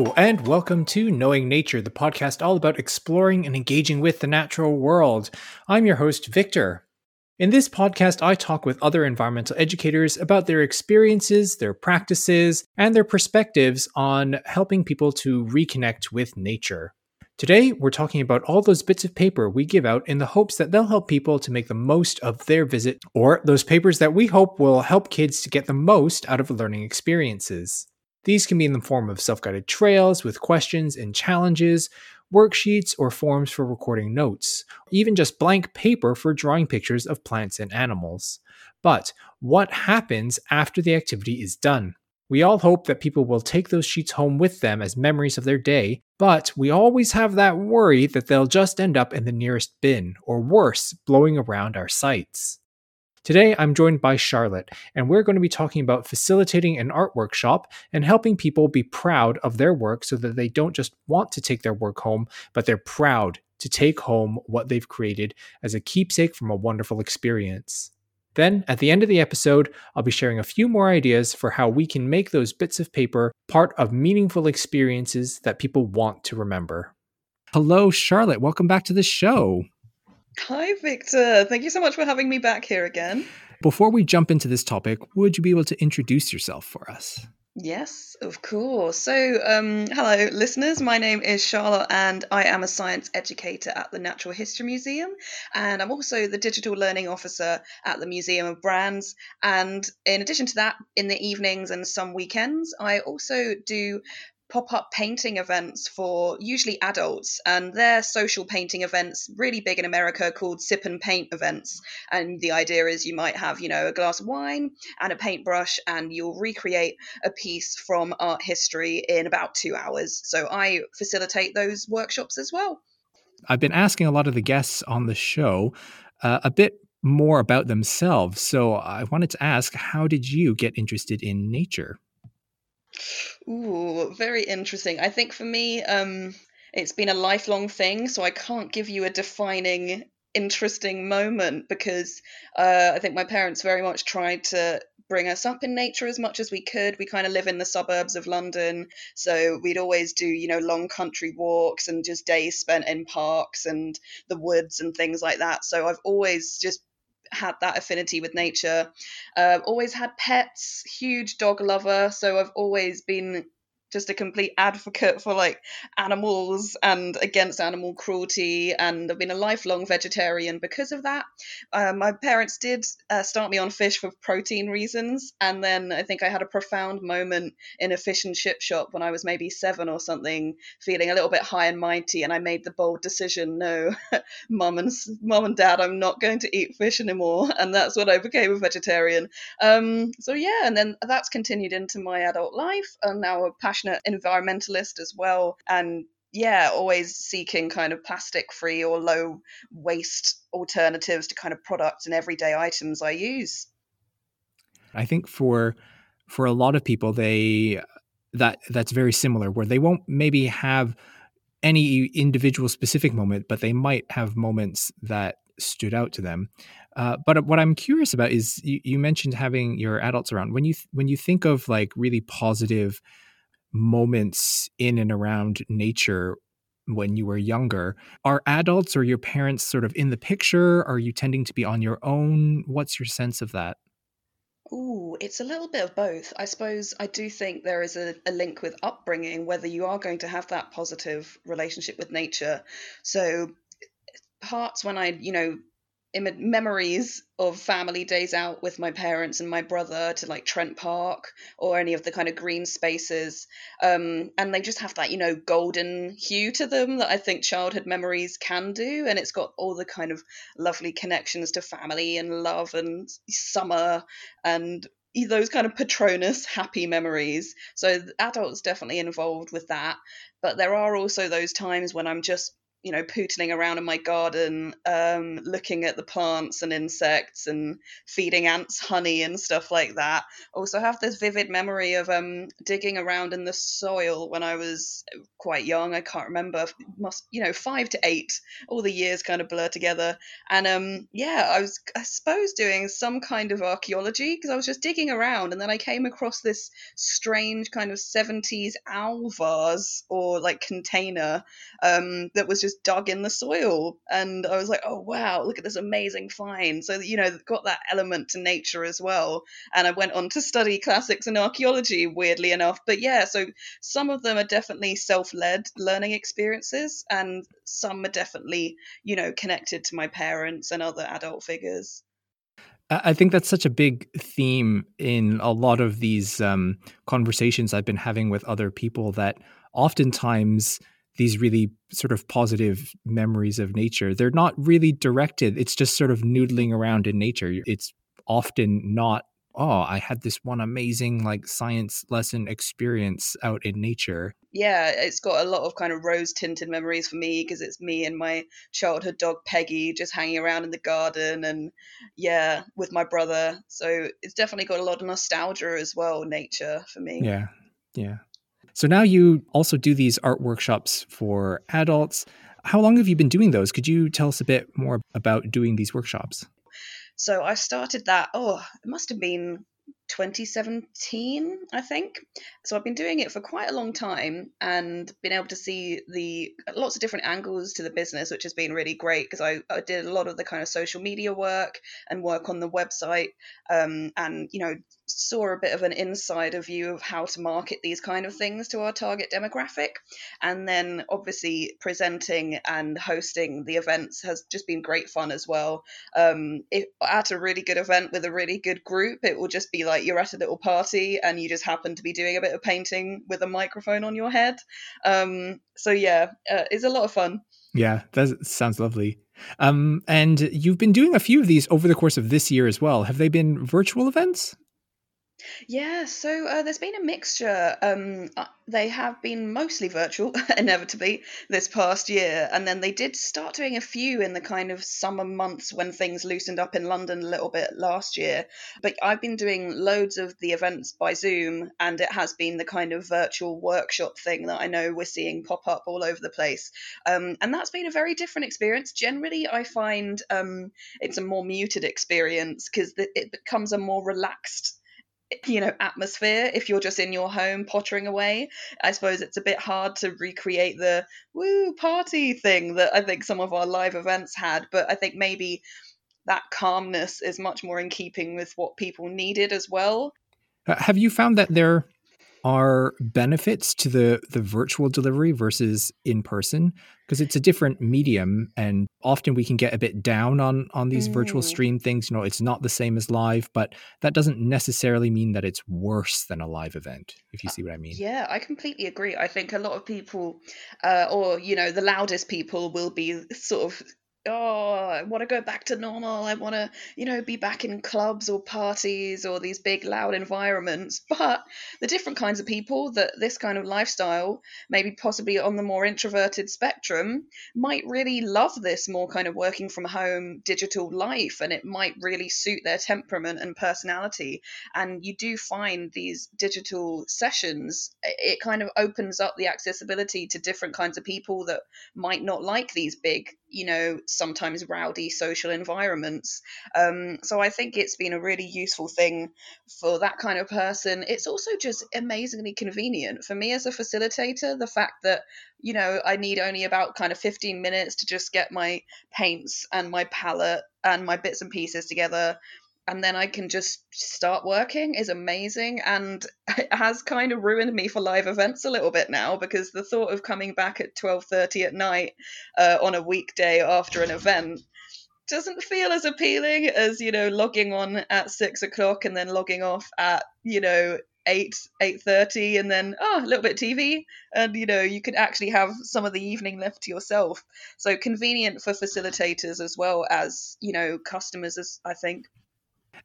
And welcome to Knowing Nature, the podcast all about exploring and engaging with the natural world. I'm your host, Victor. In this podcast, I talk with other environmental educators about their experiences, their practices, and their perspectives on helping people to reconnect with nature. Today, we're talking about all those bits of paper we give out in the hopes that they'll help people to make the most of their visit, or those papers that we hope will help kids to get the most out of learning experiences. These can be in the form of self guided trails with questions and challenges, worksheets, or forms for recording notes, even just blank paper for drawing pictures of plants and animals. But what happens after the activity is done? We all hope that people will take those sheets home with them as memories of their day, but we always have that worry that they'll just end up in the nearest bin, or worse, blowing around our sites. Today, I'm joined by Charlotte, and we're going to be talking about facilitating an art workshop and helping people be proud of their work so that they don't just want to take their work home, but they're proud to take home what they've created as a keepsake from a wonderful experience. Then, at the end of the episode, I'll be sharing a few more ideas for how we can make those bits of paper part of meaningful experiences that people want to remember. Hello, Charlotte. Welcome back to the show. Hi, Victor. Thank you so much for having me back here again. Before we jump into this topic, would you be able to introduce yourself for us? Yes, of course. So, um, hello, listeners. My name is Charlotte, and I am a science educator at the Natural History Museum. And I'm also the digital learning officer at the Museum of Brands. And in addition to that, in the evenings and some weekends, I also do pop up painting events for usually adults, and they're social painting events, really big in America, called sip and paint events. And the idea is you might have, you know, a glass of wine and a paintbrush, and you'll recreate a piece from art history in about two hours. So I facilitate those workshops as well. I've been asking a lot of the guests on the show uh, a bit more about themselves. So I wanted to ask, how did you get interested in nature? Ooh, very interesting. I think for me, um, it's been a lifelong thing, so I can't give you a defining interesting moment because uh, I think my parents very much tried to bring us up in nature as much as we could. We kind of live in the suburbs of London, so we'd always do, you know, long country walks and just days spent in parks and the woods and things like that. So I've always just had that affinity with nature. Uh, always had pets, huge dog lover. So I've always been just a complete advocate for like animals and against animal cruelty and i've been a lifelong vegetarian because of that. Uh, my parents did uh, start me on fish for protein reasons and then i think i had a profound moment in a fish and chip shop when i was maybe seven or something feeling a little bit high and mighty and i made the bold decision no mum and mum and dad i'm not going to eat fish anymore. And that's when i became a vegetarian. Um, so yeah and then that's continued into my adult life and now a passion passionate environmentalist as well. And yeah, always seeking kind of plastic free or low waste alternatives to kind of products and everyday items I use. I think for for a lot of people they that that's very similar where they won't maybe have any individual specific moment but they might have moments that stood out to them uh, but what i'm curious about is you, you mentioned having your adults around when you when you think of like really positive moments in and around nature when you were younger. Are adults or your parents sort of in the picture? Are you tending to be on your own? What's your sense of that? Ooh, it's a little bit of both. I suppose I do think there is a, a link with upbringing, whether you are going to have that positive relationship with nature. So, parts when I, you know, memories of family days out with my parents and my brother to like Trent Park or any of the kind of green spaces. Um, and they just have that, you know, golden hue to them that I think childhood memories can do. And it's got all the kind of lovely connections to family and love and summer and those kind of Patronus happy memories. So adults definitely involved with that. But there are also those times when I'm just you know, pootling around in my garden, um, looking at the plants and insects and feeding ants honey and stuff like that. Also, have this vivid memory of um, digging around in the soil when I was quite young. I can't remember, must you know, five to eight. All the years kind of blur together. And um, yeah, I was, I suppose, doing some kind of archaeology because I was just digging around, and then I came across this strange kind of 70s owl vase or like container um, that was just just dug in the soil. And I was like, oh, wow, look at this amazing find. So, you know, got that element to nature as well. And I went on to study classics and archaeology, weirdly enough. But yeah, so some of them are definitely self led learning experiences, and some are definitely, you know, connected to my parents and other adult figures. I think that's such a big theme in a lot of these um, conversations I've been having with other people that oftentimes these really sort of positive memories of nature. They're not really directed. It's just sort of noodling around in nature. It's often not, oh, I had this one amazing like science lesson experience out in nature. Yeah, it's got a lot of kind of rose tinted memories for me because it's me and my childhood dog Peggy just hanging around in the garden and yeah, with my brother. So it's definitely got a lot of nostalgia as well, nature for me. Yeah. Yeah. So now you also do these art workshops for adults. How long have you been doing those? Could you tell us a bit more about doing these workshops? So I started that, oh, it must have been 2017, I think. So I've been doing it for quite a long time and been able to see the lots of different angles to the business, which has been really great because I, I did a lot of the kind of social media work and work on the website um, and, you know, saw a bit of an insider view of how to market these kind of things to our target demographic. And then obviously presenting and hosting the events has just been great fun as well. Um, if, at a really good event with a really good group, it will just be like you're at a little party and you just happen to be doing a bit of painting with a microphone on your head. Um, so yeah, uh, it's a lot of fun. Yeah, that sounds lovely. Um, and you've been doing a few of these over the course of this year as well. Have they been virtual events? Yeah, so uh, there's been a mixture. Um, uh, they have been mostly virtual, inevitably, this past year. And then they did start doing a few in the kind of summer months when things loosened up in London a little bit last year. But I've been doing loads of the events by Zoom, and it has been the kind of virtual workshop thing that I know we're seeing pop up all over the place. Um, and that's been a very different experience. Generally, I find um, it's a more muted experience because it becomes a more relaxed you know atmosphere if you're just in your home pottering away i suppose it's a bit hard to recreate the woo party thing that i think some of our live events had but i think maybe that calmness is much more in keeping with what people needed as well. Uh, have you found that there are benefits to the the virtual delivery versus in person because it's a different medium and often we can get a bit down on on these mm. virtual stream things. You know it's not the same as live but that doesn't necessarily mean that it's worse than a live event if you see what i mean. yeah i completely agree. I think a lot of people uh, or you know the loudest people will be sort of oh, I want to go back to normal. I want to, you know, be back in clubs or parties or these big loud environments. But the different kinds of people that this kind of lifestyle, maybe possibly on the more introverted spectrum, might really love this more kind of working from home digital life and it might really suit their temperament and personality. And you do find these digital sessions, it kind of opens up the accessibility to different kinds of people that might not like these big you know, sometimes rowdy social environments. Um, so I think it's been a really useful thing for that kind of person. It's also just amazingly convenient for me as a facilitator. The fact that, you know, I need only about kind of 15 minutes to just get my paints and my palette and my bits and pieces together and then I can just start working is amazing. And it has kind of ruined me for live events a little bit now because the thought of coming back at 12:30 at night uh, on a weekday after an event doesn't feel as appealing as you know logging on at six o'clock and then logging off at you know eight eight thirty and then oh a little bit TV and you know you can actually have some of the evening left to yourself. So convenient for facilitators as well as you know customers as I think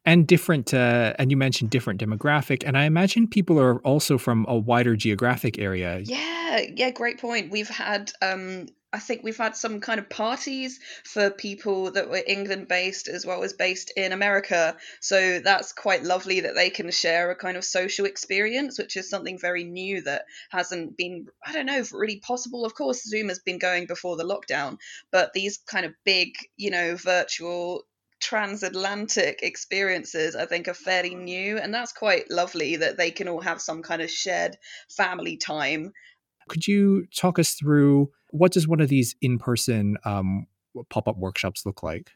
and different uh, and you mentioned different demographic and i imagine people are also from a wider geographic area yeah yeah great point we've had um I think we've had some kind of parties for people that were England based as well as based in America. So that's quite lovely that they can share a kind of social experience, which is something very new that hasn't been, I don't know, really possible. Of course, Zoom has been going before the lockdown, but these kind of big, you know, virtual transatlantic experiences i think are fairly new and that's quite lovely that they can all have some kind of shared family time. Could you talk us through what does one of these in-person um, pop-up workshops look like?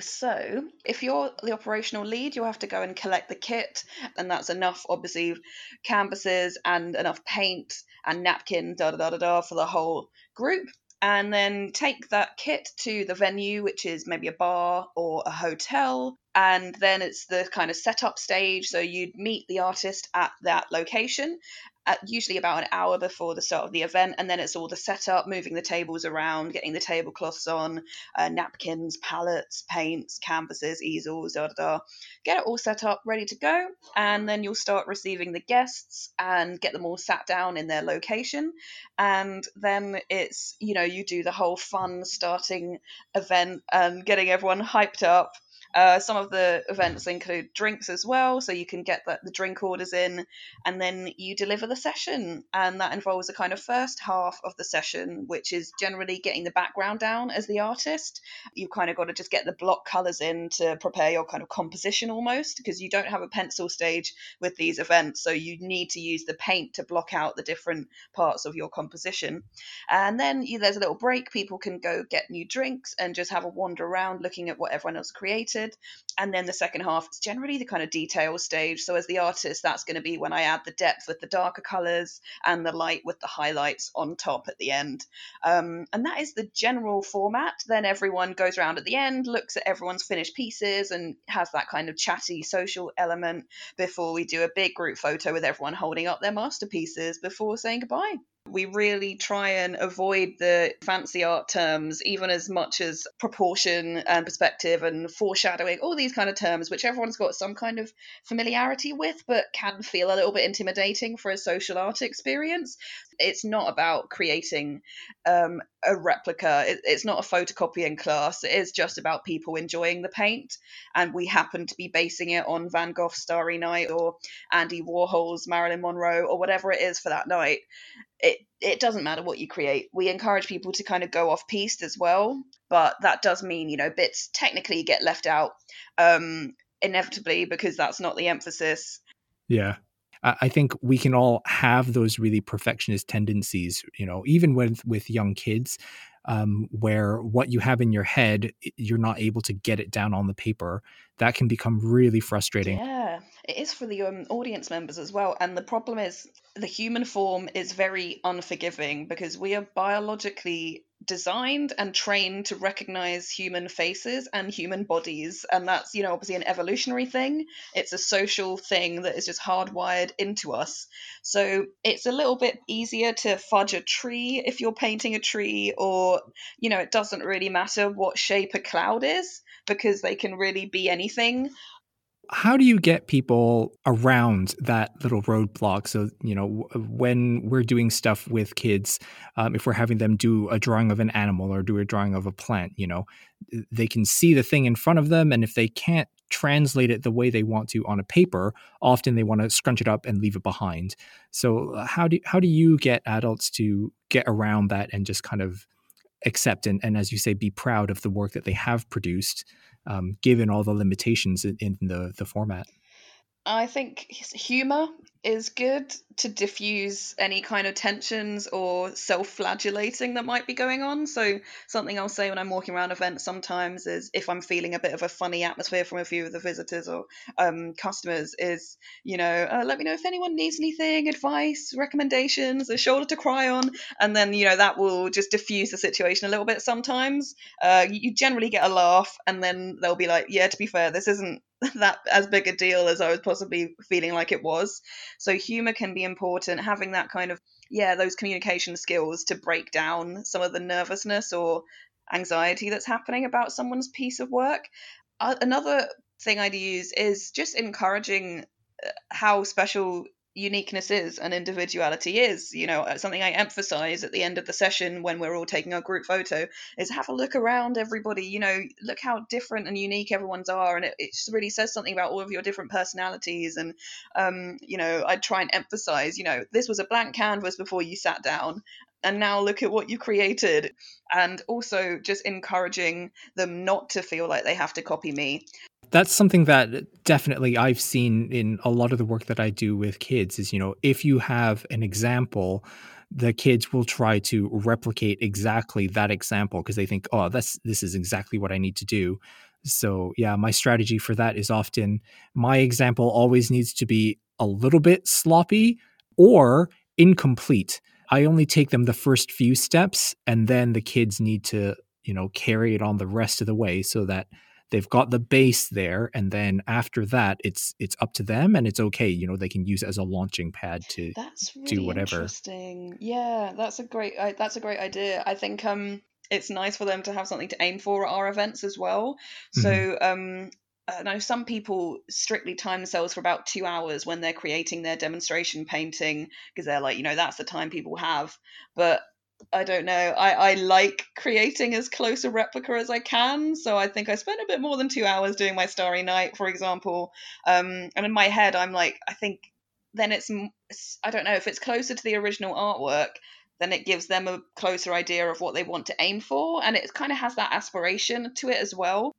So, if you're the operational lead, you'll have to go and collect the kit, and that's enough, obviously, canvases and enough paint and napkin, da da da da da, for the whole group and then take that kit to the venue, which is maybe a bar or a hotel. And then it's the kind of setup stage. So you'd meet the artist at that location, at usually about an hour before the start of the event, and then it's all the setup, moving the tables around, getting the tablecloths on, uh, napkins, palettes, paints, canvases, easels, da da da. Get it all set up, ready to go, and then you'll start receiving the guests and get them all sat down in their location, and then it's you know you do the whole fun starting event and getting everyone hyped up uh, some of the events include drinks as well, so you can get the, the drink orders in, and then you deliver the session. And that involves a kind of first half of the session, which is generally getting the background down as the artist. You've kind of got to just get the block colours in to prepare your kind of composition almost, because you don't have a pencil stage with these events, so you need to use the paint to block out the different parts of your composition. And then you, there's a little break, people can go get new drinks and just have a wander around looking at what everyone else created and then the second half is generally the kind of detail stage. So as the artist, that's going to be when I add the depth with the darker colors and the light with the highlights on top at the end. Um, and that is the general format. Then everyone goes around at the end, looks at everyone's finished pieces, and has that kind of chatty social element before we do a big group photo with everyone holding up their masterpieces before saying goodbye. We really try and avoid the fancy art terms, even as much as proportion and perspective and foreshadowing, all these kind of terms, which everyone's got some kind of familiarity with, but can feel a little bit intimidating for a social art experience. It's not about creating um, a replica, it, it's not a photocopying class. It is just about people enjoying the paint. And we happen to be basing it on Van Gogh's Starry Night or Andy Warhol's Marilyn Monroe or whatever it is for that night it it doesn't matter what you create. We encourage people to kind of go off piste as well, but that does mean you know bits technically get left out um, inevitably because that's not the emphasis. Yeah. I think we can all have those really perfectionist tendencies, you know, even with with young kids, um, where what you have in your head, you're not able to get it down on the paper. That can become really frustrating. Yeah, it is for the um, audience members as well. And the problem is, the human form is very unforgiving because we are biologically designed and trained to recognize human faces and human bodies. And that's you know obviously an evolutionary thing. It's a social thing that is just hardwired into us. So it's a little bit easier to fudge a tree if you're painting a tree or you know it doesn't really matter what shape a cloud is because they can really be anything how do you get people around that little roadblock? So, you know, when we're doing stuff with kids, um, if we're having them do a drawing of an animal or do a drawing of a plant, you know, they can see the thing in front of them. And if they can't translate it the way they want to on a paper, often they want to scrunch it up and leave it behind. So, uh, how do, how do you get adults to get around that and just kind of accept and, and as you say, be proud of the work that they have produced? Um, given all the limitations in, in the the format. I think humor is good to diffuse any kind of tensions or self-flagellating that might be going on. So something I'll say when I'm walking around events sometimes is if I'm feeling a bit of a funny atmosphere from a few of the visitors or um, customers is, you know, uh, let me know if anyone needs anything, advice, recommendations, a shoulder to cry on, and then you know that will just diffuse the situation a little bit. Sometimes uh, you generally get a laugh, and then they'll be like, yeah, to be fair, this isn't that as big a deal as I was possibly feeling like it was. So humor can be important. Having that kind of yeah, those communication skills to break down some of the nervousness or anxiety that's happening about someone's piece of work. Uh, another thing I'd use is just encouraging uh, how special uniqueness is and individuality is you know uh, something i emphasize at the end of the session when we're all taking our group photo is have a look around everybody you know look how different and unique everyone's are and it, it just really says something about all of your different personalities and um, you know i try and emphasize you know this was a blank canvas before you sat down and now look at what you created and also just encouraging them not to feel like they have to copy me that's something that definitely I've seen in a lot of the work that I do with kids is, you know, if you have an example, the kids will try to replicate exactly that example because they think, oh, that's this is exactly what I need to do. So, yeah, my strategy for that is often my example always needs to be a little bit sloppy or incomplete. I only take them the first few steps and then the kids need to, you know, carry it on the rest of the way so that they've got the base there and then after that it's it's up to them and it's okay you know they can use it as a launching pad to that's really do whatever interesting yeah that's a great uh, that's a great idea i think um it's nice for them to have something to aim for at our events as well so mm-hmm. um I know some people strictly time themselves for about two hours when they're creating their demonstration painting because they're like, you know, that's the time people have. But I don't know. I, I like creating as close a replica as I can. So I think I spent a bit more than two hours doing my Starry Night, for example. Um, and in my head, I'm like, I think then it's, I don't know, if it's closer to the original artwork, then it gives them a closer idea of what they want to aim for. And it kind of has that aspiration to it as well.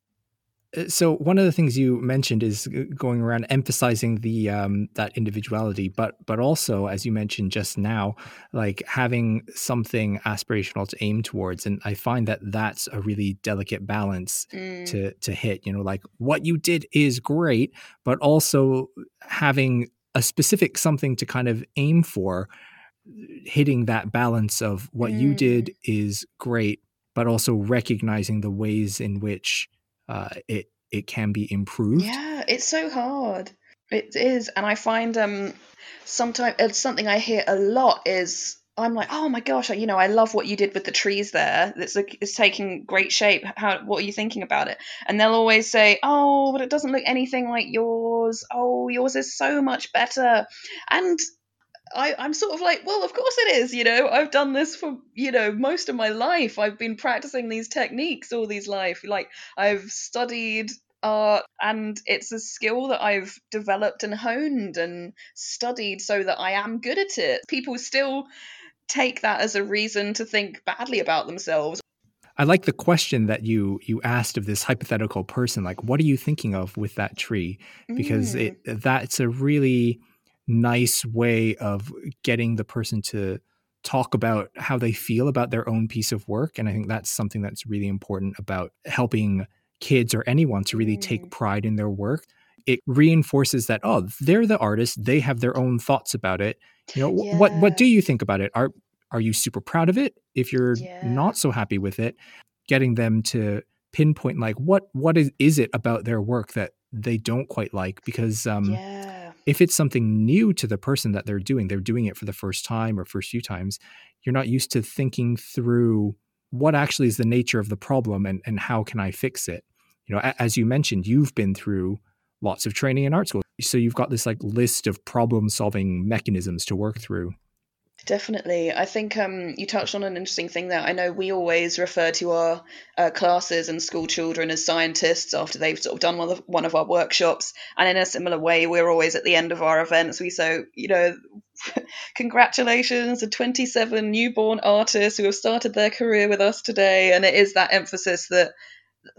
Uh, so one of the things you mentioned is going around emphasizing the um, that individuality, but but also as you mentioned just now, like having something aspirational to aim towards, and I find that that's a really delicate balance mm. to to hit. You know, like what you did is great, but also having a specific something to kind of aim for, hitting that balance of what mm. you did mm. is great, but also recognizing the ways in which uh, it it can be improved. Yeah, it's so hard. It is, and I find um sometimes it's something I hear a lot is I'm like, oh my gosh, you know, I love what you did with the trees there. It's like it's taking great shape. How what are you thinking about it? And they'll always say, oh, but it doesn't look anything like yours. Oh, yours is so much better. And I, I'm sort of like, well, of course it is. You know, I've done this for you know most of my life. I've been practicing these techniques all these life. Like I've studied art and it's a skill that I've developed and honed and studied so that I am good at it. People still take that as a reason to think badly about themselves. I like the question that you you asked of this hypothetical person like what are you thinking of with that tree because mm. it that's a really nice way of getting the person to talk about how they feel about their own piece of work. And I think that's something that's really important about helping kids or anyone to really mm. take pride in their work. It reinforces that, oh, they're the artist, they have their own thoughts about it. You know, yeah. what what do you think about it? Are are you super proud of it? If you're yeah. not so happy with it, getting them to pinpoint like what what is, is it about their work that they don't quite like because um yeah if it's something new to the person that they're doing, they're doing it for the first time or first few times, you're not used to thinking through what actually is the nature of the problem and, and how can I fix it. You know, as you mentioned, you've been through lots of training in art school. So you've got this like list of problem solving mechanisms to work through. Definitely. I think um, you touched on an interesting thing there. I know we always refer to our uh, classes and school children as scientists after they've sort of done one of, one of our workshops. And in a similar way, we're always at the end of our events. We so, you know, congratulations to 27 newborn artists who have started their career with us today. And it is that emphasis that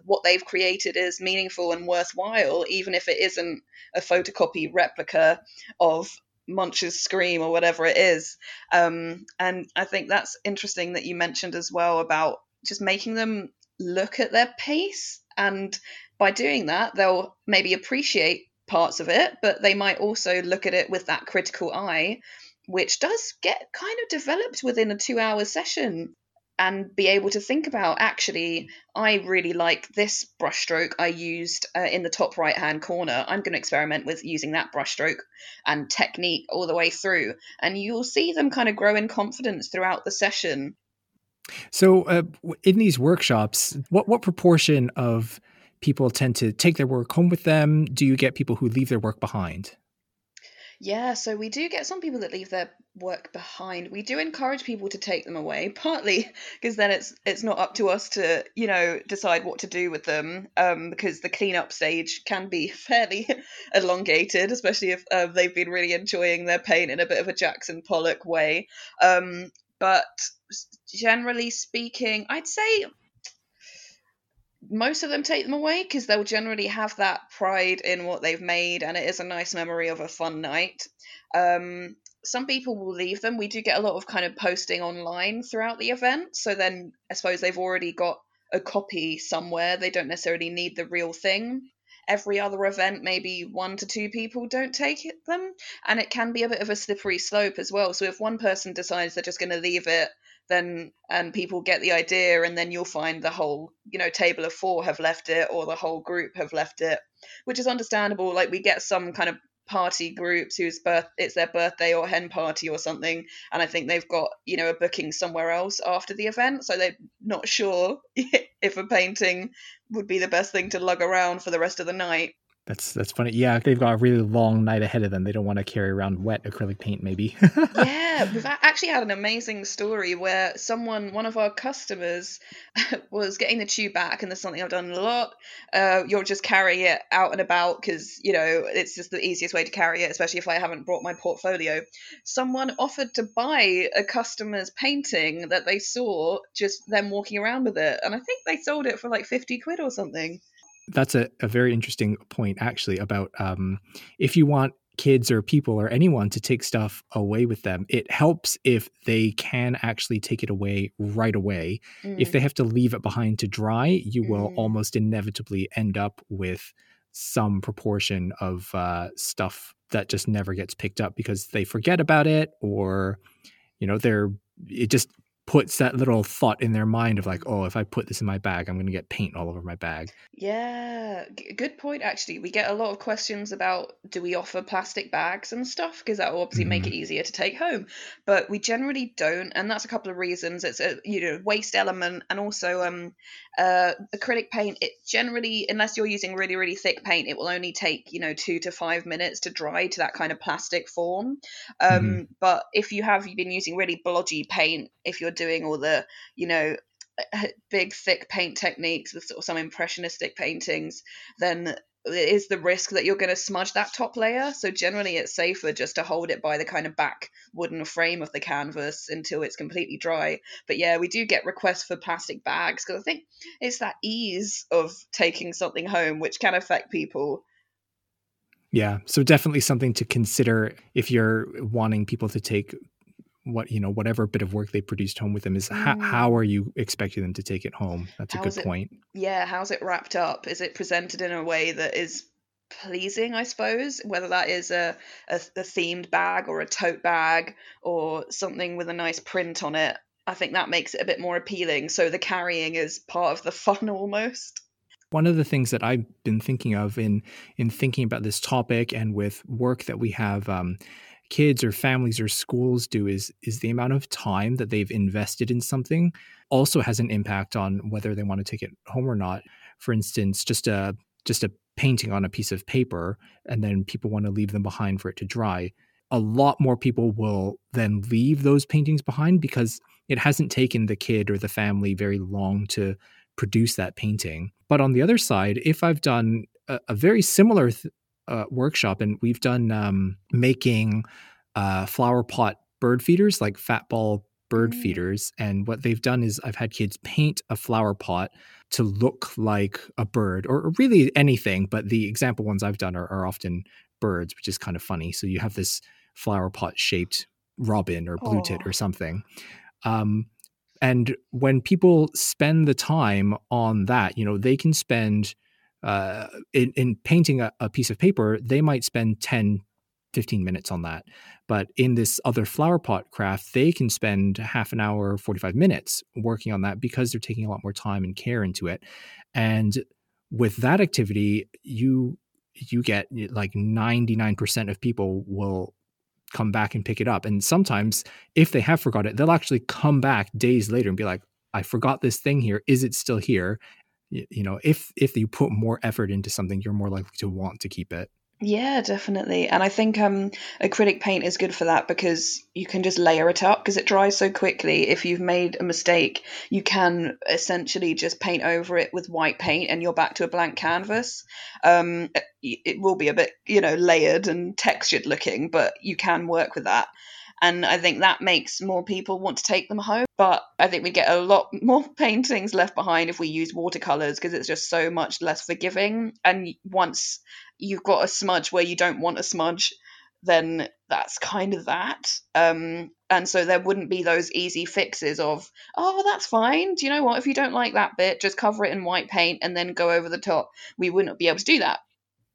what they've created is meaningful and worthwhile, even if it isn't a photocopy replica of Munch's Scream or whatever it is. Um, and I think that's interesting that you mentioned as well about just making them look at their pace. And by doing that, they'll maybe appreciate parts of it, but they might also look at it with that critical eye, which does get kind of developed within a two hour session and be able to think about actually i really like this brushstroke i used uh, in the top right hand corner. I'm going to experiment with using that brushstroke and technique all the way through and you'll see them kind of grow in confidence throughout the session. So uh, in these workshops what what proportion of people tend to take their work home with them? Do you get people who leave their work behind Yeah, so we do get some people that leave their work behind. We do encourage people to take them away, partly because then it's it's not up to us to you know decide what to do with them, um, because the cleanup stage can be fairly elongated, especially if uh, they've been really enjoying their paint in a bit of a Jackson Pollock way. Um, but generally speaking, I'd say most of them take them away because they'll generally have that pride in what they've made and it is a nice memory of a fun night. Um, some people will leave them. We do get a lot of kind of posting online throughout the event. So then I suppose they've already got a copy somewhere. They don't necessarily need the real thing. Every other event, maybe one to two people don't take them. And it can be a bit of a slippery slope as well. So if one person decides they're just going to leave it then and people get the idea and then you'll find the whole you know table of four have left it or the whole group have left it which is understandable. Like we get some kind of party groups whose birth it's their birthday or hen party or something and i think they've got you know a booking somewhere else after the event so they're not sure if a painting would be the best thing to lug around for the rest of the night that's that's funny. Yeah, they've got a really long night ahead of them. They don't want to carry around wet acrylic paint, maybe. yeah, we've actually had an amazing story where someone, one of our customers, was getting the tube back, and there's something I've done a lot. Uh, you'll just carry it out and about because you know it's just the easiest way to carry it, especially if I haven't brought my portfolio. Someone offered to buy a customer's painting that they saw, just them walking around with it, and I think they sold it for like fifty quid or something that's a, a very interesting point actually about um, if you want kids or people or anyone to take stuff away with them it helps if they can actually take it away right away mm. if they mm. have to leave it behind to dry you mm. will almost inevitably end up with some proportion of uh, stuff that just never gets picked up because they forget about it or you know they're it just puts that little thought in their mind of like, oh, if I put this in my bag, I'm going to get paint all over my bag. Yeah, G- good point. Actually, we get a lot of questions about do we offer plastic bags and stuff because that will obviously mm. make mm-hmm. it easier to take home, but we generally don't, and that's a couple of reasons. It's a you know waste element, and also um, uh, acrylic paint. It generally, unless you're using really really thick paint, it will only take you know two to five minutes to dry to that kind of plastic form. Um, mm-hmm. But if you have you've been using really blodgy paint, if you're doing all the, you know, big thick paint techniques with sort of some impressionistic paintings, then is the risk that you're going to smudge that top layer. So generally, it's safer just to hold it by the kind of back wooden frame of the canvas until it's completely dry. But yeah, we do get requests for plastic bags because I think it's that ease of taking something home which can affect people. Yeah, so definitely something to consider if you're wanting people to take what you know whatever bit of work they produced home with them is mm. how, how are you expecting them to take it home? That's a good it, point. Yeah how's it wrapped up? Is it presented in a way that is pleasing i suppose? Whether that is a, a, a themed bag or a tote bag or something with a nice print on it i think that makes it a bit more appealing. So the carrying is part of the fun almost. One of the things that I've been thinking of in in thinking about this topic and with work that we have um, kids or families or schools do is is the amount of time that they've invested in something also has an impact on whether they want to take it home or not. For instance, just a just a painting on a piece of paper and then people want to leave them behind for it to dry. A lot more people will then leave those paintings behind because it hasn't taken the kid or the family very long to produce that painting. But on the other side, if I've done a, a very similar th- uh, workshop, and we've done um, making uh, flower pot bird feeders, like fat ball bird mm. feeders. And what they've done is I've had kids paint a flower pot to look like a bird, or, or really anything. But the example ones I've done are, are, often birds, which is kind of funny. So you have this flower pot shaped robin or blue tit or something. Um, and when people spend the time on that, you know, they can spend uh, in, in, painting a, a, piece of paper, they might spend 10, 15 minutes on that. But in this other flower pot craft, they can spend half an hour, 45 minutes working on that because they're taking a lot more time and care into it. And with that activity, you you get like 99% of people will come back and pick it up. And sometimes if they have forgot it, they'll actually come back days later and be like, I forgot this thing here. Is it still here? You know if if you put more effort into something you're more likely to want to keep it Yeah, definitely. And I think um, acrylic paint is good for that because you can just layer it up because it dries so quickly. If you've made a mistake, you can essentially just paint over it with white paint and you're back to a blank canvas. Um, it, it will be a bit, you know, layered and textured looking, but you can work with that. And I think that makes more people want to take them home. But I think we get a lot more paintings left behind if we use watercolors because it's just so much less forgiving. And once you've got a smudge where you don't want a smudge, then that's kind of that. Um, and so there wouldn't be those easy fixes of, oh, that's fine. Do you know what? If you don't like that bit, just cover it in white paint and then go over the top. We wouldn't be able to do that.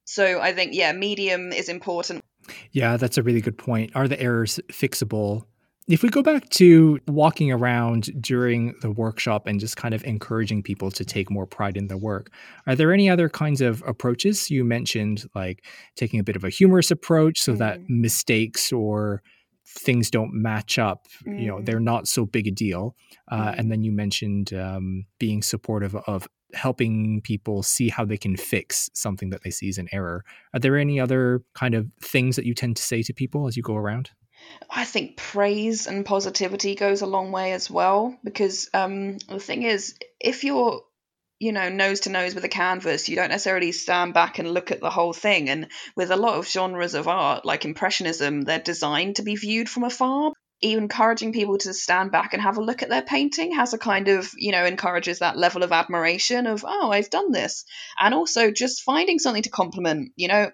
So I think, yeah, medium is important. Yeah, that's a really good point. Are the errors fixable? If we go back to walking around during the workshop and just kind of encouraging people to take more pride in their work, are there any other kinds of approaches? You mentioned like taking a bit of a humorous approach so mm. that mistakes or things don't match up mm. you know they're mm. not so big a deal uh, mm. and then you mentioned um, being supportive of helping people see how they can fix something that they see as an error are there any other kind of things that you tend to say to people as you go around I think praise and positivity goes a long way as well because um, the thing is, if you're you know nose to nose with a canvas, you don't necessarily stand back and look at the whole thing. And with a lot of genres of art, like impressionism, they're designed to be viewed from afar. Encouraging people to stand back and have a look at their painting has a kind of, you know, encourages that level of admiration of, oh, I've done this. And also just finding something to compliment. You know,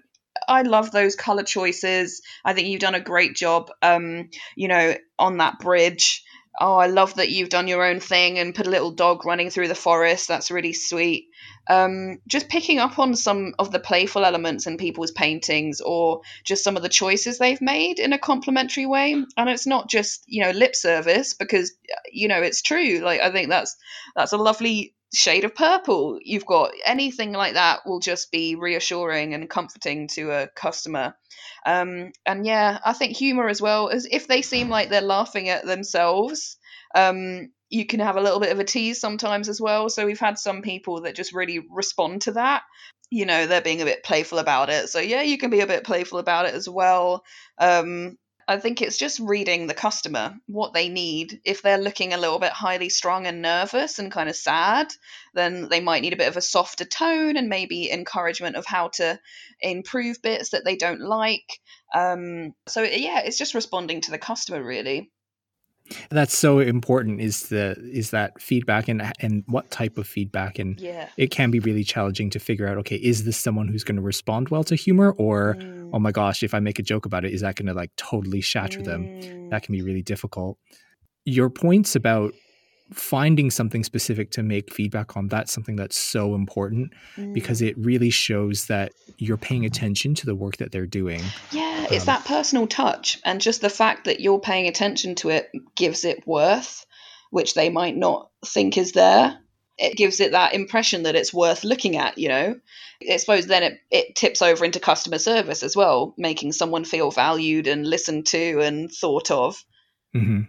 I love those color choices. I think you've done a great job, um, you know, on that bridge. Oh, I love that you've done your own thing and put a little dog running through the forest. That's really sweet. Um, just picking up on some of the playful elements in people's paintings or just some of the choices they've made in a complimentary way. And it's not just, you know, lip service because, you know, it's true. Like, I think that's, that's a lovely shade of purple. You've got anything like that will just be reassuring and comforting to a customer. Um, and yeah i think humor as well as if they seem like they're laughing at themselves um, you can have a little bit of a tease sometimes as well. So we've had some people that just really respond to that. You know they're being a bit playful about it. So yeah you can be a bit playful about it as well. Um, I think it's just reading the customer, what they need. If they're looking a little bit highly strung and nervous and kind of sad, then they might need a bit of a softer tone and maybe encouragement of how to improve bits that they don't like. Um, so, yeah, it's just responding to the customer, really. That's so important is the is that feedback and and what type of feedback and yeah. it can be really challenging to figure out okay is this someone who's going to respond well to humor or mm. oh my gosh if I make a joke about it is that going to like totally shatter mm. them that can be really difficult your points about finding something specific to make feedback on that's something that's so important mm. because it really shows that you're paying attention to the work that they're doing yeah um, it's that personal touch and just the fact that you're paying attention to it gives it worth which they might not think is there it gives it that impression that it's worth looking at you know i suppose then it, it tips over into customer service as well making someone feel valued and listened to and thought of mm-hmm.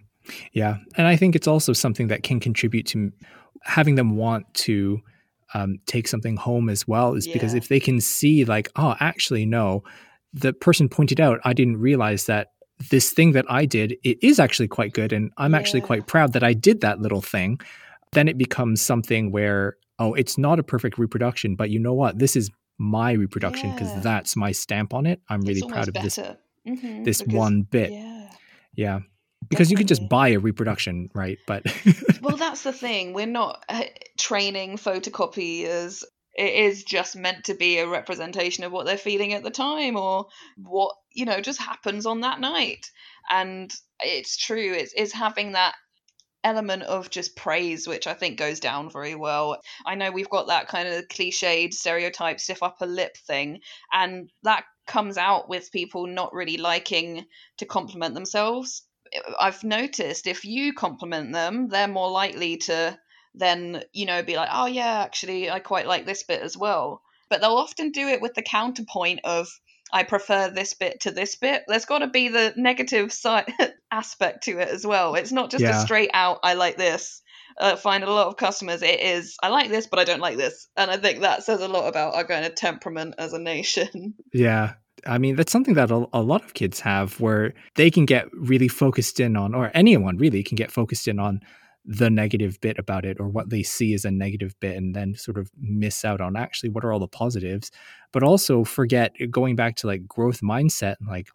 Yeah. And I think it's also something that can contribute to having them want to um, take something home as well, is yeah. because if they can see, like, oh, actually, no, the person pointed out, I didn't realize that this thing that I did, it is actually quite good. And I'm yeah. actually quite proud that I did that little thing. Then it becomes something where, oh, it's not a perfect reproduction, but you know what? This is my reproduction because yeah. that's my stamp on it. I'm really proud of better. this mm-hmm, this because, one bit. Yeah. Yeah because Definitely. you can just buy a reproduction, right? But well, that's the thing. We're not uh, training photocopiers. It is just meant to be a representation of what they're feeling at the time, or what you know just happens on that night. And it's true. It's, it's having that element of just praise, which I think goes down very well. I know we've got that kind of cliched stereotype stiff upper lip thing, and that comes out with people not really liking to compliment themselves I've noticed if you compliment them, they're more likely to then, you know, be like, oh, yeah, actually, I quite like this bit as well. But they'll often do it with the counterpoint of, I prefer this bit to this bit. There's got to be the negative side aspect to it as well. It's not just yeah. a straight out, I like this. Uh, find a lot of customers, it is, I like this, but I don't like this. And I think that says a lot about our kind of temperament as a nation. Yeah. I mean, that's something that a, a, lot of kids have where they can get really focused in on, or anyone really can get focused in on the negative bit about it or what they see as a negative bit and then sort of miss out on actually what are all the positives, but also forget eh, going back to like growth mindset and like,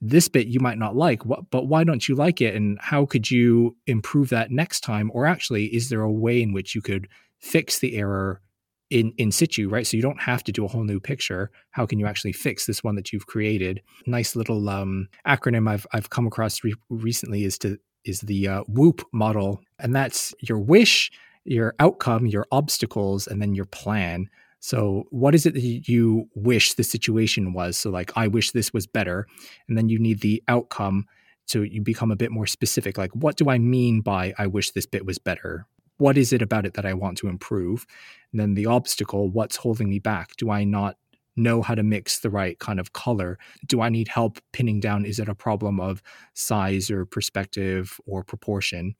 this bit you might not like but why don't you like it? And how could you improve that next time? Or actually is there a way in which you could fix the error in in situ, right? So you don't have to do a whole new picture. How can you actually fix this one that you've created? Nice little um, acronym I've I've come across re- recently is to is the uh, WOOP model, and that's your wish, your outcome, your obstacles, and then your plan. So, what is it that you wish the situation was? So, like, I wish this was better, and then you need the outcome so you become a bit more specific. Like, what do I mean by I wish this bit was better? What is it about it that I want to improve? And then the obstacle, what's holding me back? Do I not know how to mix the right kind of color? Do I need help pinning down? Is it a problem of size or perspective or proportion?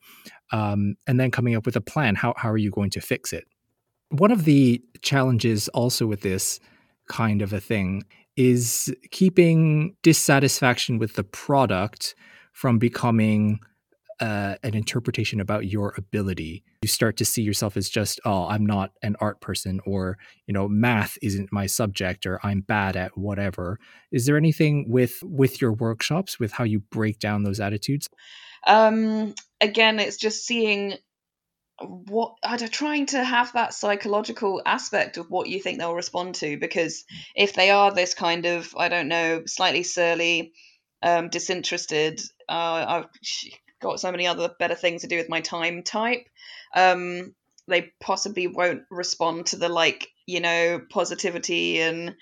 Um, and then coming up with a plan. How, how are you going to fix it? One of the challenges also with this kind of a thing is keeping dissatisfaction with the product from becoming uh, an interpretation about your ability. You start to see yourself as just, oh, I'm not an art person, or you know, math isn't my subject, or I'm bad at whatever. Is there anything with with your workshops with how you break down those attitudes? Um, again, it's just seeing what I'm trying to have that psychological aspect of what you think they'll respond to because if they are this kind of I don't know slightly surly um, disinterested uh, I've got so many other better things to do with my time type um, they possibly won't respond to the like you know positivity and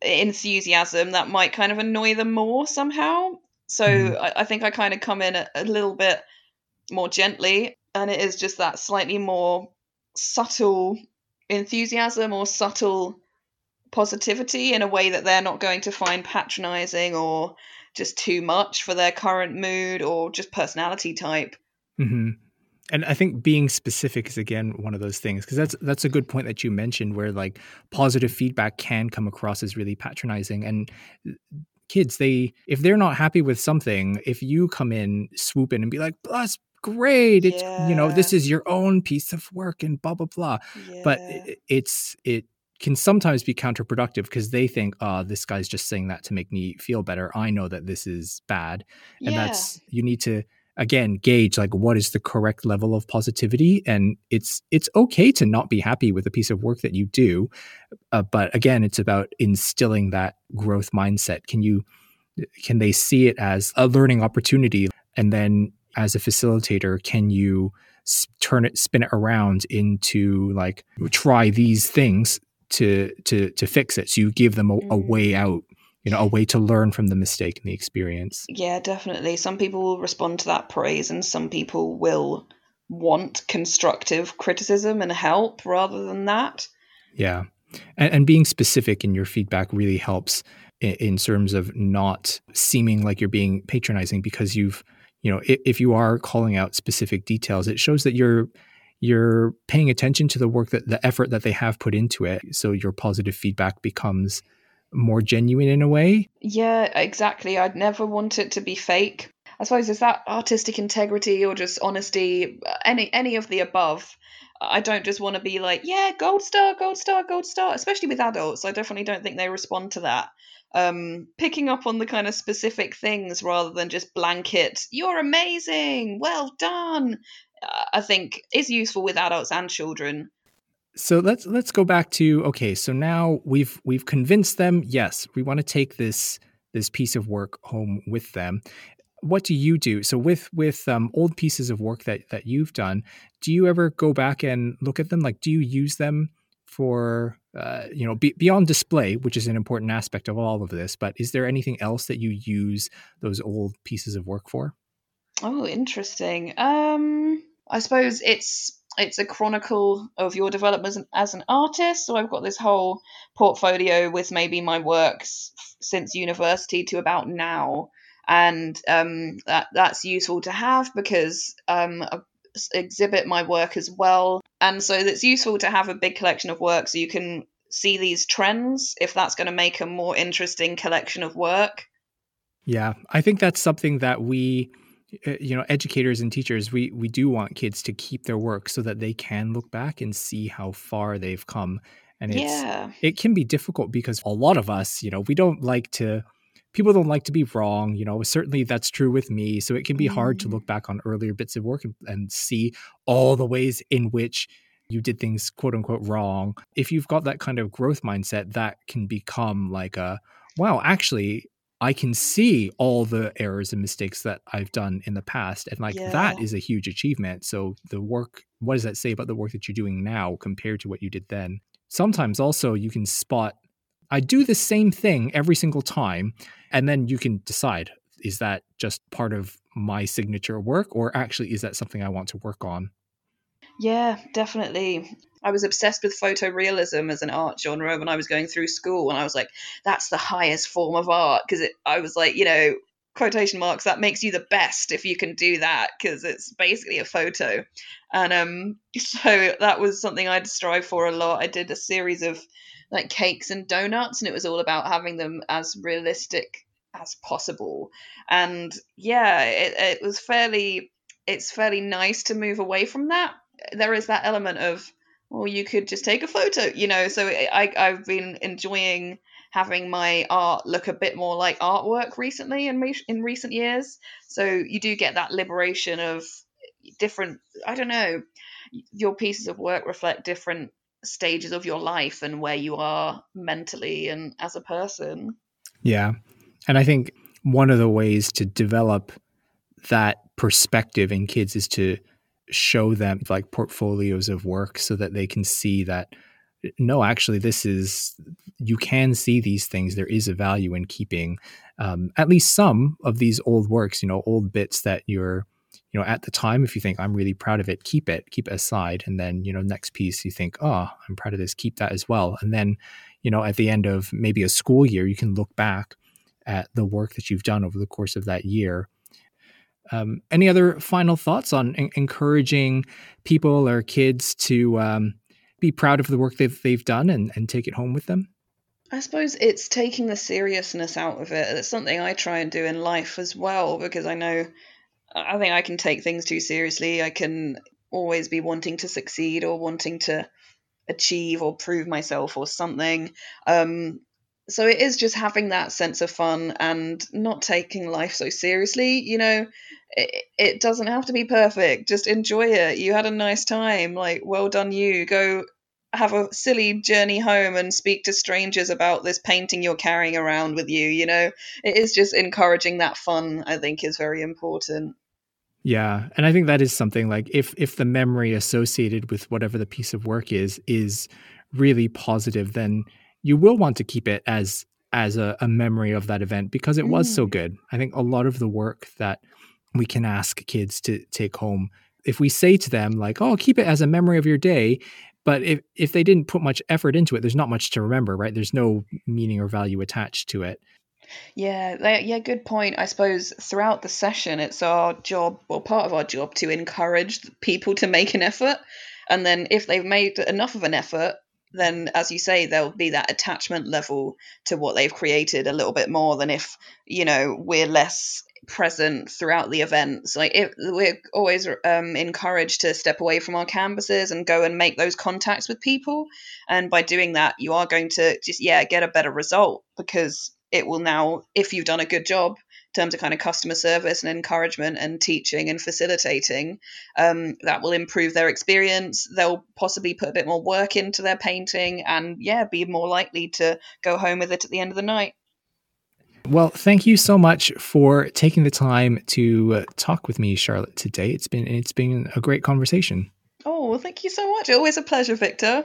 enthusiasm that might kind of annoy them more somehow so mm. I, I, think i kind of come in a, a little bit more gently and it is just that slightly more subtle enthusiasm or subtle positivity in a way that they're not going to find patronizing or just too much for their current mood or just personality type. Mm-hmm. And I think being specific is again one of those things because that's that's a good point that you mentioned where like positive feedback can come across as really patronizing and kids they if they're not happy with something if you come in swoop in and be like that's great it's yeah. you know this is your own piece of work and blah blah blah yeah. but it's it can sometimes be counterproductive because they think, oh, this guy's just saying that to make me feel better. I know that this is bad. And yeah. that's, you need to, again, gauge like what is the correct level of positivity. And it's, it's okay to not be happy with a piece of work that you do. Uh, but again, it's about instilling that growth mindset. Can you, can they see it as a learning opportunity? And then as a facilitator, can you, turn it spin it around into like try these things to to to fix it. So you give them a, a mm. way out you know a way to learn from the mistake and the experience yeah definitely some people will respond to that praise and some people will want constructive criticism and help rather than that yeah and, and being specific in your feedback really helps in, in, terms of not seeming like you're being patronizing because you've you know if, if you are calling out specific details it shows that you're you're paying attention to the work that the effort that they have put into it. So your positive feedback becomes more genuine in a way. Yeah exactly. I'd never want it to be fake. I suppose is that artistic integrity or just honesty any any of the above. I don't just want to be like yeah gold star gold star gold star especially with adults. I definitely don't think they respond to that. Um, picking up on the kind of specific things rather than just blanket, you're amazing, well done, I think is useful with adults and children. So let's let's go back to okay. So now we've we've convinced them. Yes, we want to take this this piece of work home with them. What do you do? So with with um, old pieces of work that that you've done, do you ever go back and look at them? Like, do you use them for uh, you know be, beyond display, which is an important aspect of all of this? But is there anything else that you use those old pieces of work for? Oh, interesting. Um, I suppose it's it's a chronicle of your development as an, artist. So I've got this whole portfolio with maybe my works since university to about now, and um, that that's useful to have because um, I exhibit my work as well, and so it's useful to have a big collection of work so you can see these trends if that's going to make a more interesting collection of work. Yeah, I think that's something that we you know educators and teachers we we do want kids to keep their work so that they can look back and see how far they've come and it's yeah. it can be difficult because a lot of us you know we don't like to people don't like to be wrong you know certainly that's true with me so it can be mm. hard to mm. look back on earlier bits of work and, and see all the ways in which you did things quote unquote wrong if you've got that kind of growth mindset that can become like a wow actually I can see all the errors and mistakes that I've done in the past. And like yeah. that is a huge achievement. So the work, what does that say about the work that you're doing now compared to what you did then? Sometimes also you can spot, I do the same thing every single time. And then you can decide, is that just part of my signature work or actually is that something I want to work on? Yeah, definitely. I was obsessed with photorealism as an art genre when I was going through school, and I was like, "That's the highest form of art," because I was like, you know, quotation marks that makes you the best if you can do that because it's basically a photo, and um, so that was something I'd strive for a lot. I did a series of like cakes and donuts, and it was all about having them as realistic as possible, and yeah, it, it was fairly. It's fairly nice to move away from that. There is that element of well you could just take a photo, you know. So I, I've been enjoying having my art look a bit more like artwork recently in in recent years. So you do get that liberation of different. I don't know. Your pieces of work reflect different stages of your life and where you are mentally and as a person. Yeah, and I think one of the ways to develop that perspective in kids is to show them like portfolios of work so that they can see that no actually this is you can see these things. There is a value in keeping um, at least some of these old works you know old bits that you're you know at the time if you think i'm really proud of it keep it keep it aside. And then you know next piece you think oh i'm proud of this keep that as well. And then you know at the end of maybe a school year you can look back at the work that you've done over the course of that year um, any other final thoughts on en- encouraging people or kids to um, be proud of the work they've, they've done and, and take it home with them? I suppose it's taking the seriousness out of it. It's something I try and do in life as well because I know I think I can take things too seriously. I can always be wanting to succeed or wanting to achieve or prove myself or something. Um, so it is just having that sense of fun and not taking life so seriously you know it, it doesn't have to be perfect just enjoy it you had a nice time like well done you go have a silly journey home and speak to strangers about this painting you're carrying around with you you know it is just encouraging that fun i think is very important yeah and i think that is something like if if the memory associated with whatever the piece of work is is really positive then you will want to keep it as as a, a memory of that event because it mm. was so mm. good. I think a lot of the work that we can ask kids to take home, if we say to them like, "Oh, keep it as a memory of your day," but if if they didn't put much effort into it, there's not much to remember, right? There's no meaning or value attached to it. Yeah, yeah, good point. I suppose throughout the session, it's our job, or part of our job, to encourage people to make an effort. And then if they've made enough of an effort, then as you say there'll be that attachment level to what they've created a little bit more than if you know we're less present throughout the events like we're always um, encouraged to step away from our canvases and go and make those contacts with people and by doing that you are going to just yeah get a better result because it will now if you've done a good job in terms of kind of customer service and encouragement and teaching and facilitating, um, that will improve their experience. They'll possibly put a bit more work into their painting and, yeah, be more likely to go home with it at the end of the night. Well, thank you so much for taking the time to uh, talk with me, Charlotte, today. It's been it's been a great conversation. Oh, well, thank you so much. Always a pleasure, Victor.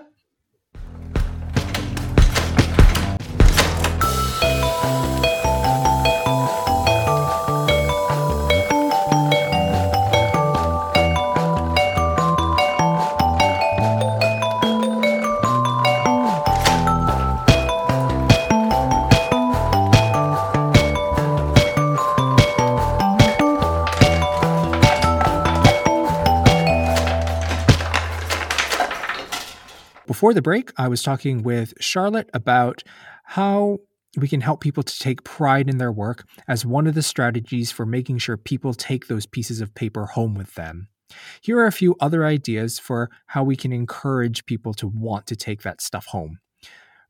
Before the break, I was talking with Charlotte about how we can help people to take pride in their work as one of the strategies for making sure people take those pieces of paper home with them. Here are a few other ideas for how we can encourage people to want to take that stuff home.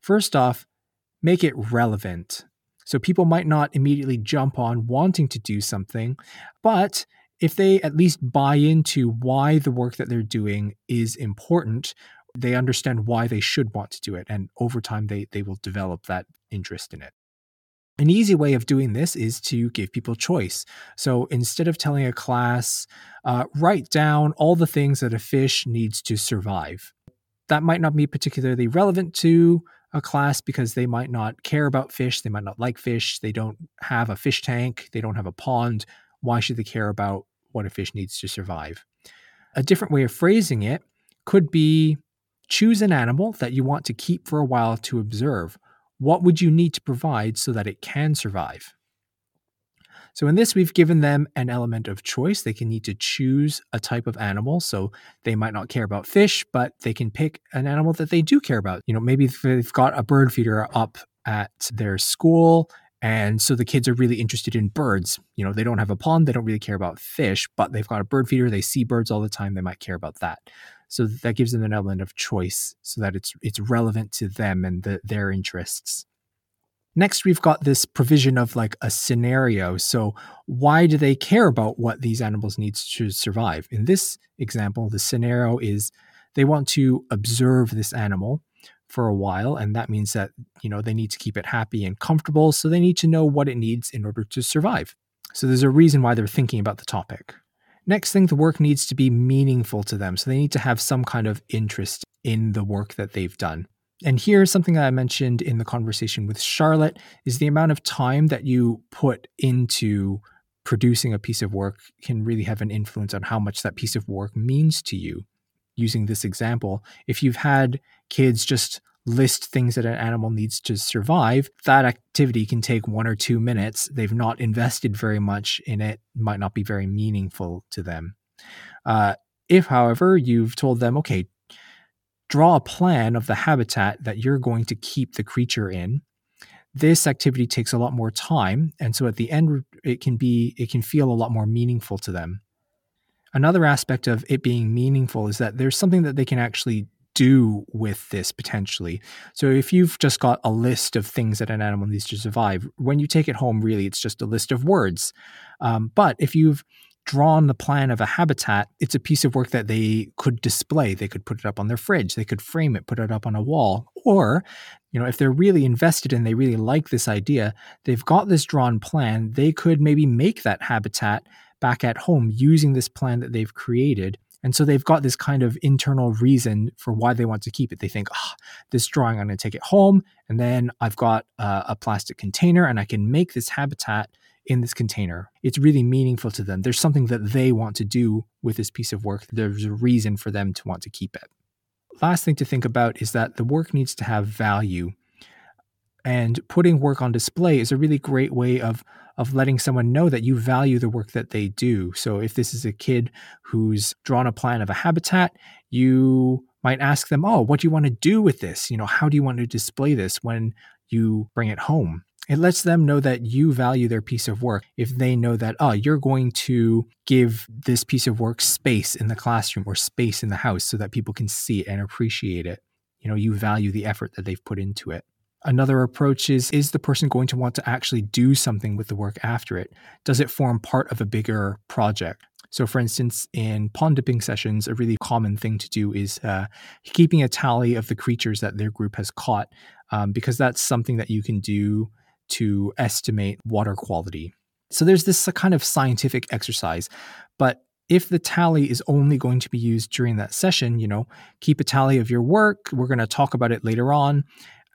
First off, make it relevant. So people might not immediately jump on wanting to do something, but if they at least buy into why the work that they're doing is important, they understand why they should want to do it. And over time, they, they will develop that interest in it. An easy way of doing this is to give people choice. So instead of telling a class, uh, write down all the things that a fish needs to survive. That might not be particularly relevant to a class because they might not care about fish, they might not like fish, they don't have a fish tank, they don't have a pond. Why should they care about what a fish needs to survive? A different way of phrasing it could be choose an animal that you want to keep for a while to observe. What would you need to provide so that it can survive? So in this, we've given them an element of choice. They can need to choose a type of animal. So they might not care about fish, but they can pick an animal that they do care about. You know, maybe they've got a bird feeder up at their school. And so the kids are really interested in birds. You know, they don't have a pond, they don't really care about fish, but they've got a bird feeder, they see birds all the time, they might care about that. So that gives them an element of choice so that it's it's relevant to them and the, their interests. Next, we've got this provision of like a scenario. So, why do they care about what these animals need to survive? In this example, the scenario is they want to observe this animal for a while, and that means that you know they need to keep it happy and comfortable. So they need to know what it needs in order to survive. So there's a reason why they're thinking about the topic. Next thing, the work needs to be meaningful to them. So they need to have some kind of interest in the work that they've done. And here's something that I mentioned in the conversation with Charlotte is the amount of time that you put into producing a piece of work can really have an influence on how much that piece of work means to you. Using this example, if you've had kids just list things that an animal needs to survive, that activity can take one or two minutes. They've not invested very much in it, might not be very meaningful to them. Uh, if, however, you've told them, okay, draw a plan of the habitat that you're going to keep the creature in this activity takes a lot more time and so at the end it can be it can feel a lot more meaningful to them another aspect of it being meaningful is that there's something that they can actually do with this potentially so if you've just got a list of things that an animal needs to survive when you take it home really it's just a list of words um, but if you've drawn the plan of a habitat, it's a piece of work that they could display. They could put it up on their fridge, they could frame it, put it up on a wall. Or, you know, if they're really invested and they really like this idea, they've got this drawn plan, they could maybe make that habitat back at home using this plan that they've created. And so they've got this kind of internal reason for why they want to keep it. They think, oh, this drawing, I'm going to take it home. And then I've got uh, a plastic container and I can make this habitat in this container. It's really meaningful to them. There's something that they want to do with this piece of work. There's a reason for them to want to keep it. Last thing to think about is that the work needs to have value. And putting work on display is a really great way of of letting someone know that you value the work that they do. So if this is a kid who's drawn a plan of a habitat, you might ask them, "Oh, what do you want to do with this? You know, how do you want to display this when you bring it home?" It lets them know that you value their piece of work. If they know that, oh, you're going to give this piece of work space in the classroom or space in the house so that people can see it and appreciate it. You know, you value the effort that they've put into it. Another approach is is the person going to want to actually do something with the work after it? Does it form part of a bigger project? So, for instance, in pond dipping sessions, a really common thing to do is uh, keeping a tally of the creatures that their group has caught, um, because that's something that you can do to estimate water quality. So there's this kind of scientific exercise, but if the tally is only going to be used during that session, you know, keep a tally of your work. We're going to talk about it later on.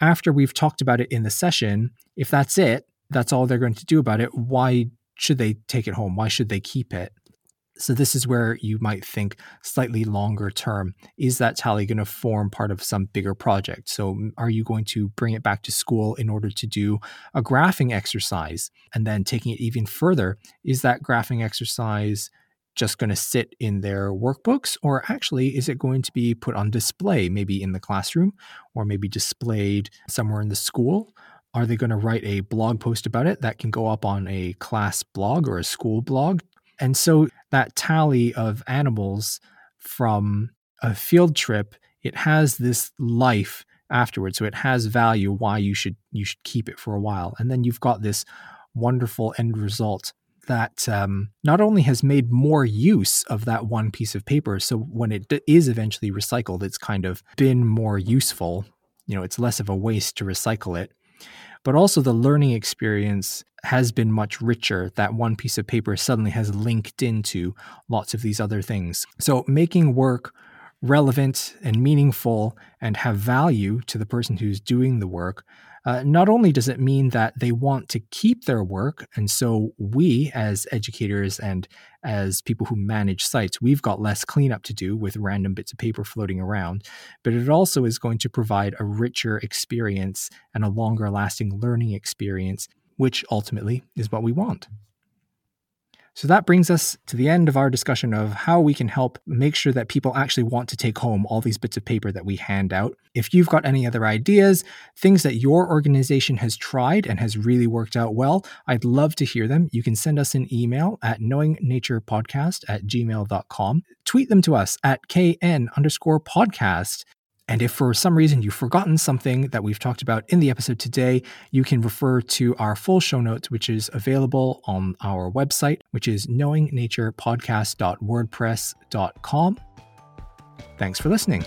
After we've talked about it in the session, if that's it, that's all they're going to do about it, why should they take it home? Why should they keep it? So this is where you might think slightly longer term. Is that tally going to form part of some bigger project? So mm, are you going to bring it back to school in order to do a graphing exercise? And then taking it even further, is that graphing exercise just going to sit in their workbooks, or actually is it going to be put on display, maybe in the classroom, or maybe displayed somewhere in the school? Are they going to write a blog post about it that can go up on a class blog or a school blog? And so that tally of animals from a field trip, it has this life afterwards. So it has value why you should you should keep it for a while. And then you've got this wonderful end result that um, not only has made more use of that one piece of paper, so when it d- is eventually recycled, it's kind of been more useful. You know, it's less of a waste to recycle it, but also the learning experience has been much richer. That one piece of paper suddenly has linked into lots of these other things. So making work relevant and meaningful and have value to the person who's doing the work uh, not only does it mean that they want to keep their work, and so we, as educators and as people who manage sites, we've got less cleanup to do with random bits of paper floating around, but it also is going to provide a richer experience and a longer lasting learning experience, which ultimately is what we want. So that brings us to the end of our discussion of how we can help make sure that people actually want to take home all these bits of paper that we hand out. If you've got any other ideas, things that your organization has tried and has really worked out well, I'd love to hear them. You can send us an email at knowingnaturepodcast at gmail.com. Tweet them to us at kn underscore podcast. And if for some reason you've forgotten something that we've talked about in the episode today, you can refer to our full show notes, which is available on our website, which is knowingnaturepodcast.wordpress.com. Thanks for listening.